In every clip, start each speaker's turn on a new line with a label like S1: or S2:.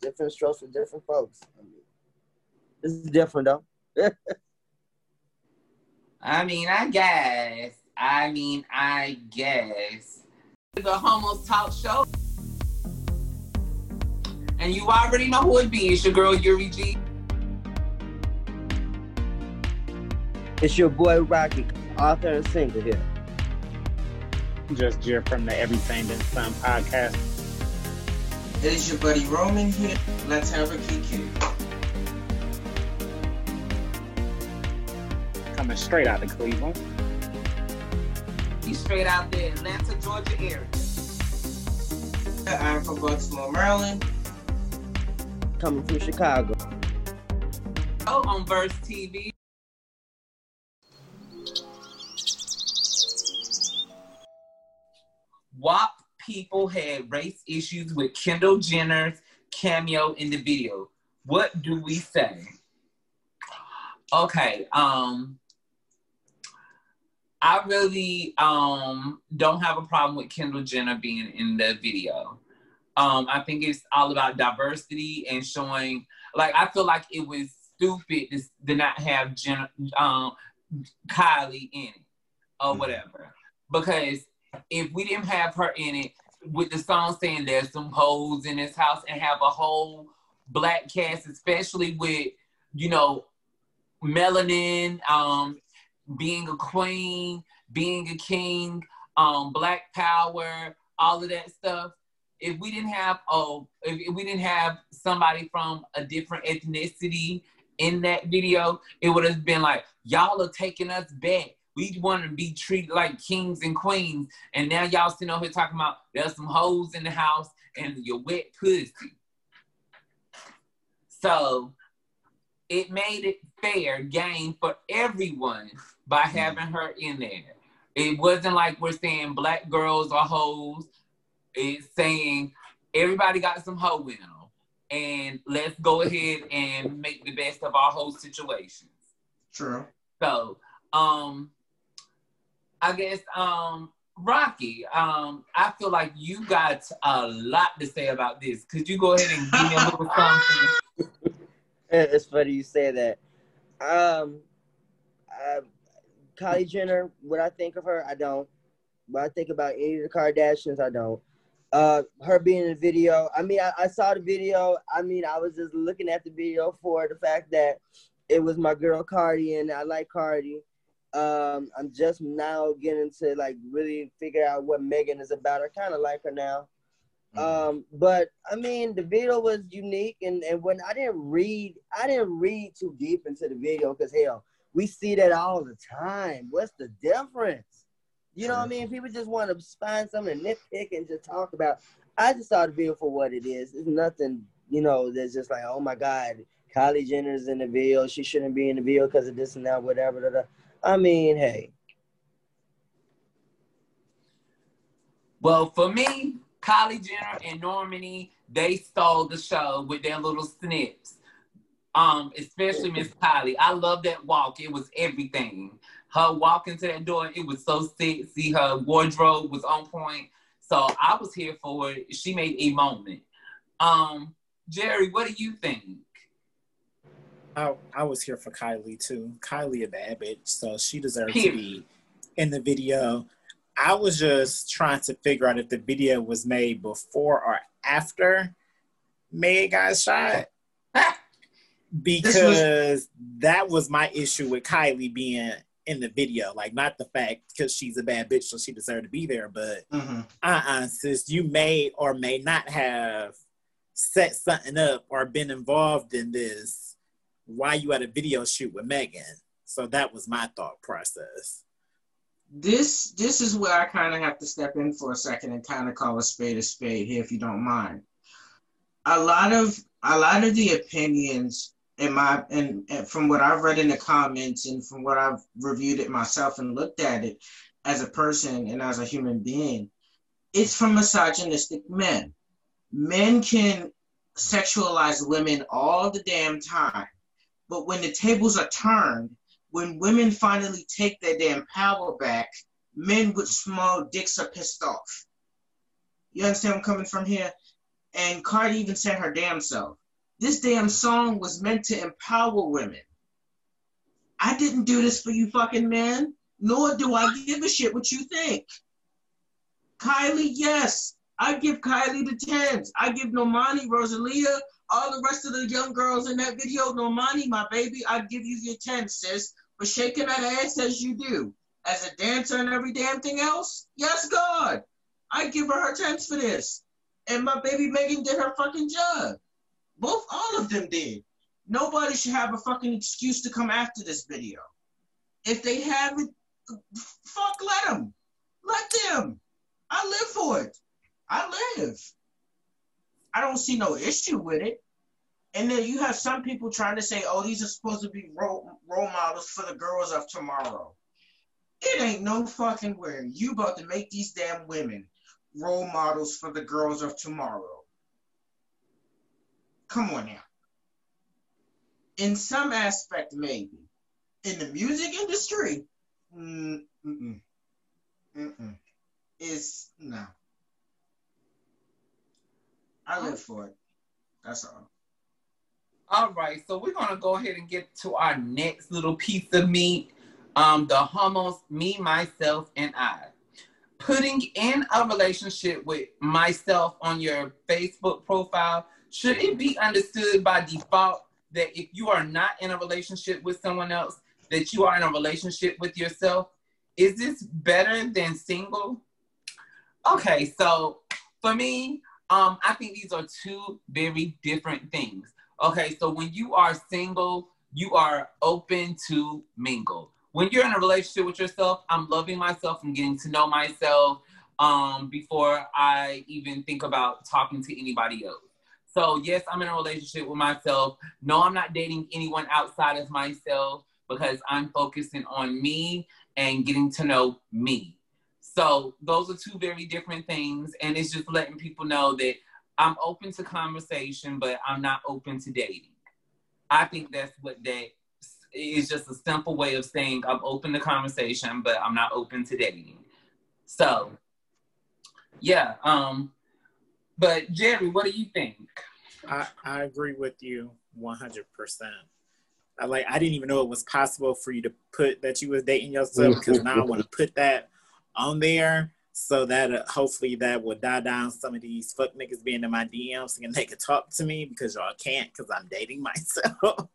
S1: different strokes for different folks. I mean, this is different though.
S2: I mean, I guess. I mean, I guess. The Homos Talk Show. And you already know who it be. It's your girl, Yuri G.
S1: It's your boy, Rocky, author and singer here.
S3: Just Jer from the Everything Then Some podcast.
S4: It is your buddy Roman here. Let's have a kiki.
S3: Coming straight out of Cleveland.
S2: He's straight out there, Atlanta, Georgia area.
S4: I'm from Baltimore, Maryland.
S1: Coming from Chicago.
S2: Oh, on Verse TV. WAP people had race issues with Kendall Jenner's cameo in the video. What do we say? Okay, um, I really um don't have a problem with Kendall Jenner being in the video. Um, I think it's all about diversity and showing. Like, I feel like it was stupid to, to not have Jenner, um, Kylie in it or whatever. Because if we didn't have her in it, with the song saying there's some hoes in this house and have a whole black cast, especially with, you know, melanin, um, being a queen, being a king, um, black power, all of that stuff. If we didn't have oh, if, if we didn't have somebody from a different ethnicity in that video, it would have been like, y'all are taking us back. We want to be treated like kings and queens. And now y'all sitting over here talking about there's some hoes in the house and your wet pussy. So it made it fair game for everyone by having her in there. It wasn't like we're saying black girls are hoes. It's saying everybody got some hoe in them. And let's go ahead and make the best of our whole situations.
S4: True.
S2: So, um, I guess, um, Rocky, um, I feel like you got a lot to say about this. Could you go ahead and give me a little something?
S1: It's funny you say that. Um, uh, Kylie Jenner, what I think of her, I don't. What I think about any of the Kardashians, I don't. Uh, her being in the video, I mean, I, I saw the video. I mean, I was just looking at the video for the fact that it was my girl Cardi, and I like Cardi. Um, I'm just now getting to like really figure out what Megan is about. I kind of like her now. Um, but I mean, the video was unique, and and when I didn't read, I didn't read too deep into the video because hell, we see that all the time. What's the difference? You know what I mean? People just want to find something to nitpick and just talk about. I just saw the video for what it is. It's nothing, you know, that's just like, oh my God, Kylie Jenner's in the video. She shouldn't be in the video because of this and that, whatever. Da, da. I mean, hey.
S2: Well, for me, Kylie Jenner and Normani, they stole the show with their little snips. Um, especially Miss Kylie. I love that walk. It was everything. Her walk into that door, it was so sexy. Her wardrobe was on point. So I was here for it. She made a moment. Um, Jerry, what do you think?
S5: I, I was here for Kylie too. Kylie a bad bitch, so she deserves to be in the video. I was just trying to figure out if the video was made before or after Meg got shot. Because that was my issue with Kylie being in the video. Like, not the fact because she's a bad bitch, so she deserved to be there, but
S4: Mm-hmm.
S5: uh-uh, sis, you may or may not have set something up or been involved in this while you had a video shoot with Megan. So that was my thought process.
S4: This this is where I kind of have to step in for a second and kind of call a spade a spade here, if you don't mind. A lot of a lot of the opinions in my and, and from what I've read in the comments and from what I've reviewed it myself and looked at it as a person and as a human being, it's from misogynistic men. Men can sexualize women all the damn time, but when the tables are turned, when women finally take their damn power back, men with small dicks are pissed off. You understand where I'm coming from here? And Cardi even said her damn self. This damn song was meant to empower women. I didn't do this for you fucking men, nor do I give a shit what you think. Kylie, yes. I give Kylie the tens. I give Normani, Rosalia, all the rest of the young girls in that video, Normani, my baby, I give you your tens, sis, for shaking that ass as you do. As a dancer and every damn thing else, yes, God. I give her her tens for this. And my baby Megan did her fucking job. Both, all of them did. Nobody should have a fucking excuse to come after this video. If they have it, fuck, let them. Let them. I live for it. I live. I don't see no issue with it. And then you have some people trying to say, oh, these are supposed to be role, role models for the girls of tomorrow. It ain't no fucking way. You about to make these damn women role models for the girls of tomorrow. Come on now. In some aspect, maybe. In the music industry, mm, mm-mm, mm-mm. It's no. I live for it. That's all.
S2: All right, so we're gonna go ahead and get to our next little piece of meat. Um, the homos, me, myself, and I. Putting in a relationship with myself on your Facebook profile, should it be understood by default that if you are not in a relationship with someone else, that you are in a relationship with yourself? Is this better than single? Okay, so for me, um, I think these are two very different things. Okay, so when you are single, you are open to mingle. When you're in a relationship with yourself, I'm loving myself and getting to know myself um, before I even think about talking to anybody else. So, yes, I'm in a relationship with myself. No, I'm not dating anyone outside of myself because I'm focusing on me and getting to know me. So those are two very different things. And it's just letting people know that I'm open to conversation, but I'm not open to dating. I think that's what that is just a simple way of saying I'm open to conversation, but I'm not open to dating. So yeah. Um, but Jerry, what do you think?
S5: I, I agree with you 100%. I like I didn't even know it was possible for you to put that you was dating yourself because now I want to put that on there so that uh, hopefully that will die down some of these fuck niggas being in my DMs and they can talk to me because y'all can't because I'm dating myself.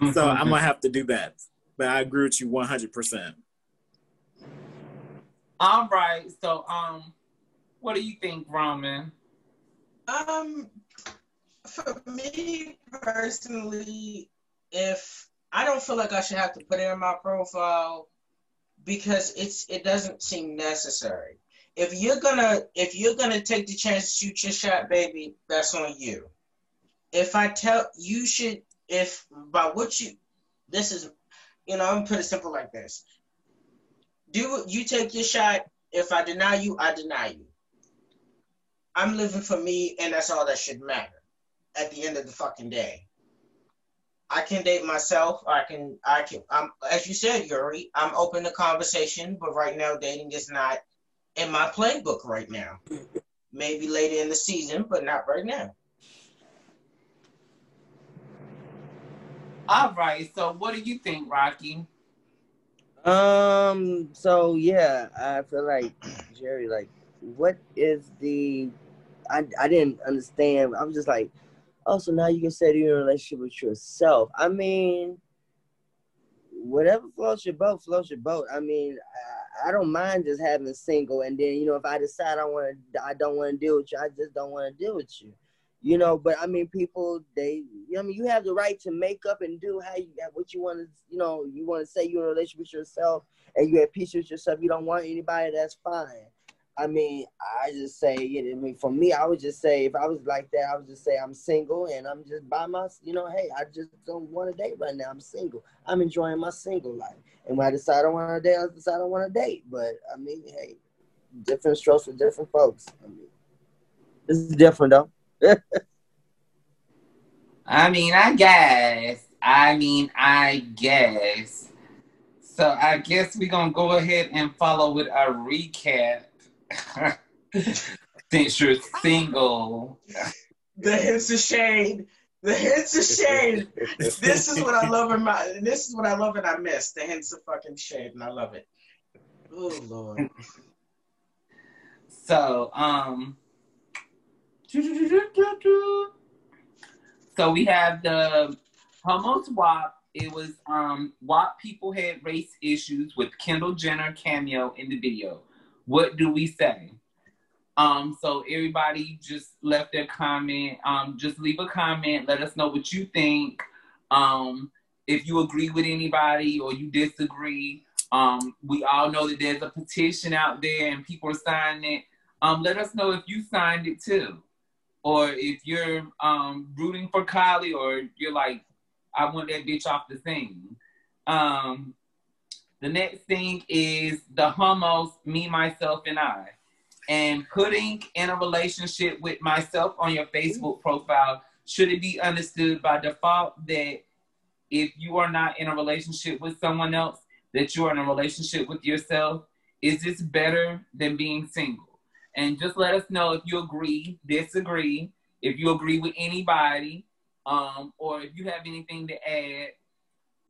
S5: Mm-hmm. so I'm gonna have to do that. But I agree with you 100. percent
S2: All right. So um, what do you think, Roman?
S4: Um, for me personally, if I don't feel like I should have to put it in my profile because it's it doesn't seem necessary. If you're gonna if you're gonna take the chance to shoot your shot, baby, that's on you. If I tell you should if by what you this is you know, I'm gonna put it simple like this. Do you take your shot, if I deny you, I deny you. I'm living for me and that's all that should matter at the end of the fucking day. I can date myself. I can, I can, I'm, as you said, Yuri, I'm open to conversation, but right now dating is not in my playbook right now. Maybe later in the season, but not right now.
S2: All right. So, what do you think, Rocky?
S1: Um. So yeah, I feel like Jerry. Like, what is the? I I didn't understand. I was just like, oh, so now you can say you're in a relationship with yourself. I mean, whatever floats your boat, floats your boat. I mean, I, I don't mind just having single, and then you know, if I decide I want to, I don't want to deal with you, I just don't want to deal with you. You know, but I mean, people, they, you know, I mean, you have the right to make up and do how you, what you want to, you know, you want to say you're in a relationship with yourself, and you have peace with yourself. You don't want anybody. That's fine. I mean, I just say, I mean, for me, I would just say, if I was like that, I would just say I'm single and I'm just by my, you know, hey, I just don't want to date right now. I'm single. I'm enjoying my single life. And when I decide I want to date, I decide I want to date. But I mean, hey, different strokes for different folks. I mean, this is different though.
S2: I mean, I guess. I mean, I guess. So I guess we're gonna go ahead and follow with a recap Since you're single.
S4: The hints of shade. The hints of shade. this is what I love in my. This is what I love and I miss. The hints of fucking shade, and I love it. Oh lord.
S2: So, um, so we have the Homos WAP. It was um WAP people had race issues with Kendall Jenner cameo in the video. What do we say? Um, so everybody just left their comment. Um, just leave a comment. Let us know what you think. Um, if you agree with anybody or you disagree. Um, we all know that there's a petition out there and people are signing it. Um, let us know if you signed it too, or if you're um, rooting for Kylie, or you're like, I want that bitch off the scene. Um, the next thing is the homos, me, myself, and I. And putting in a relationship with myself on your Facebook profile, should it be understood by default that if you are not in a relationship with someone else, that you are in a relationship with yourself? Is this better than being single? And just let us know if you agree, disagree, if you agree with anybody, um, or if you have anything to add.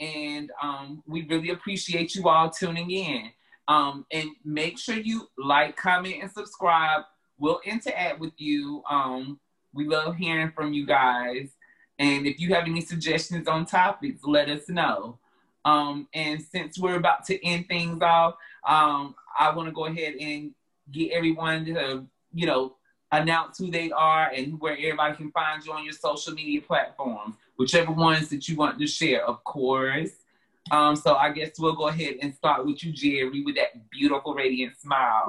S2: And um, we really appreciate you all tuning in. Um, and make sure you like, comment, and subscribe. We'll interact with you. Um, we love hearing from you guys. And if you have any suggestions on topics, let us know. Um, and since we're about to end things off, um, I want to go ahead and get everyone to, you know, announce who they are and where everybody can find you on your social media platforms, whichever ones that you want to share, of course. Um, so I guess we'll go ahead and start with you, Jerry, with that beautiful radiant smile.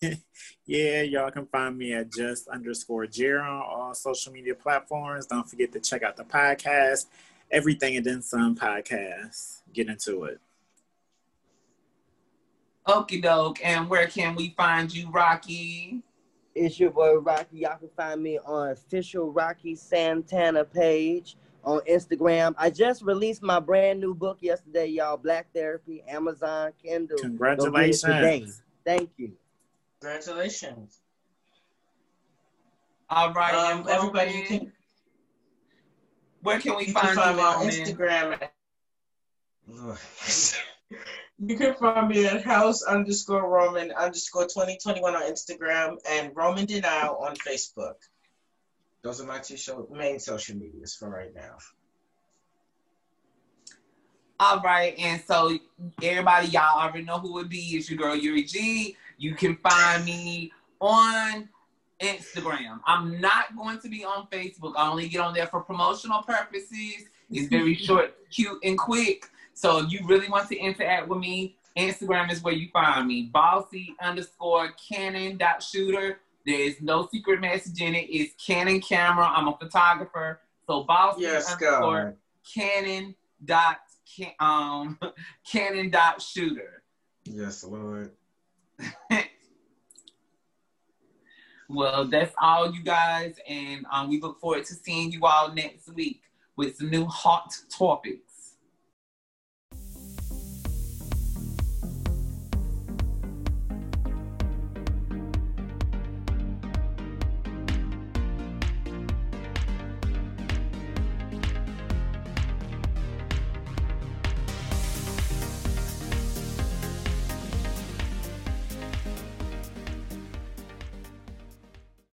S5: yeah, y'all can find me at just underscore Jerry on all social media platforms. Don't forget to check out the podcast, everything and then some podcast. Get into it.
S2: Okie doke. And where can we find you, Rocky?
S1: It's your boy Rocky. Y'all can find me on official Rocky Santana page on Instagram. I just released my brand new book yesterday, y'all. Black Therapy, Amazon, Kindle.
S5: Congratulations.
S1: Thank you.
S4: Congratulations.
S2: All right.
S4: Um, everybody can.
S2: Where can we
S4: you
S2: find,
S4: can find
S2: you
S4: on
S2: Roman?
S4: Instagram. you can find me at house underscore Roman underscore 2021 on Instagram and Roman Denial on Facebook. Those are my two show, main social medias for right now.
S2: All right, and so everybody, y'all already know who it be. It's your girl Yuri G. You can find me on Instagram. I'm not going to be on Facebook. I only get on there for promotional purposes. It's very short, cute, and quick. So if you really want to interact with me, Instagram is where you find me. Bossy underscore Canon dot shooter. There is no secret message in it. It's Canon camera. I'm a photographer. So Boston
S4: Yes,
S2: underscore Canon dot um Canon dot shooter.
S4: Yes, Lord.
S2: Well, that's all, you guys, and um, we look forward to seeing you all next week with some new hot topics.